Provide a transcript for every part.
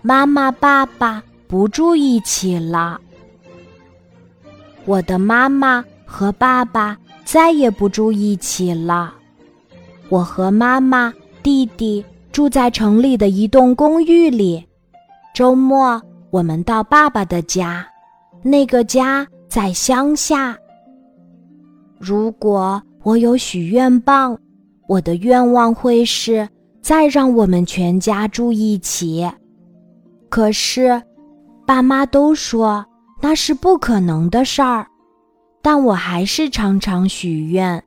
妈妈、爸爸不住一起了。我的妈妈和爸爸再也不住一起了。我和妈妈、弟弟住在城里的一栋公寓里。周末我们到爸爸的家，那个家在乡下。如果我有许愿棒，我的愿望会是再让我们全家住一起。可是，爸妈都说那是不可能的事儿，但我还是常常许愿。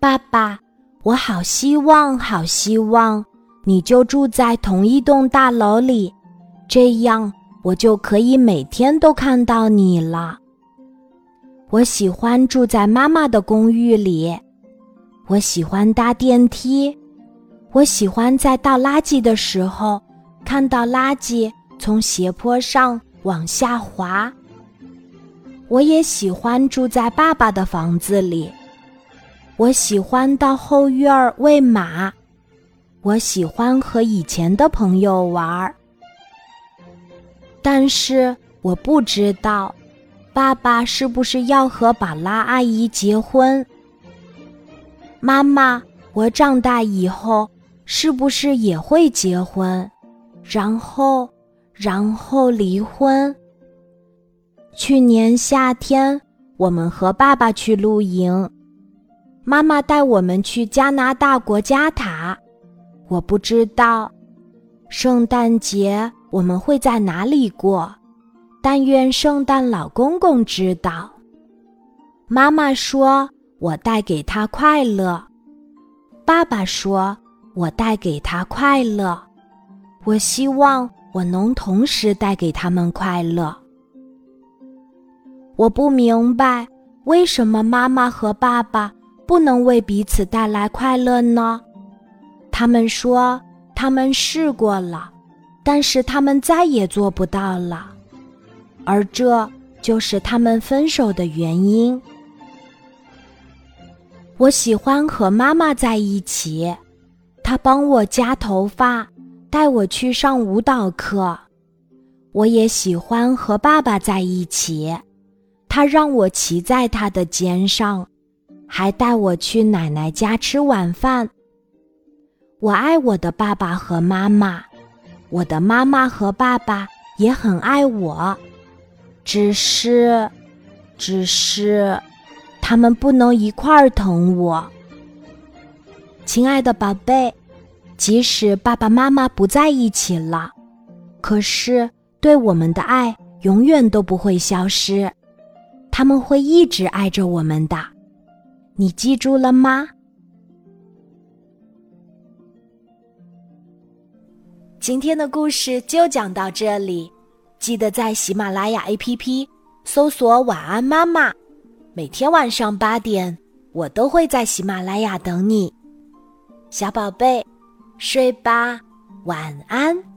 爸爸。我好希望，好希望你就住在同一栋大楼里，这样我就可以每天都看到你了。我喜欢住在妈妈的公寓里，我喜欢搭电梯，我喜欢在倒垃圾的时候看到垃圾从斜坡上往下滑。我也喜欢住在爸爸的房子里。我喜欢到后院儿喂马，我喜欢和以前的朋友玩儿，但是我不知道，爸爸是不是要和宝拉阿姨结婚？妈妈，我长大以后是不是也会结婚？然后，然后离婚？去年夏天，我们和爸爸去露营。妈妈带我们去加拿大国家塔，我不知道圣诞节我们会在哪里过，但愿圣诞老公公知道。妈妈说我带给他快乐，爸爸说我带给他快乐，我希望我能同时带给他们快乐。我不明白为什么妈妈和爸爸。不能为彼此带来快乐呢？他们说他们试过了，但是他们再也做不到了，而这就是他们分手的原因。我喜欢和妈妈在一起，她帮我夹头发，带我去上舞蹈课。我也喜欢和爸爸在一起，他让我骑在他的肩上。还带我去奶奶家吃晚饭。我爱我的爸爸和妈妈，我的妈妈和爸爸也很爱我，只是，只是，他们不能一块儿疼我。亲爱的宝贝，即使爸爸妈妈不在一起了，可是对我们的爱永远都不会消失，他们会一直爱着我们的。你记住了吗？今天的故事就讲到这里，记得在喜马拉雅 APP 搜索“晚安妈妈”，每天晚上八点，我都会在喜马拉雅等你，小宝贝，睡吧，晚安。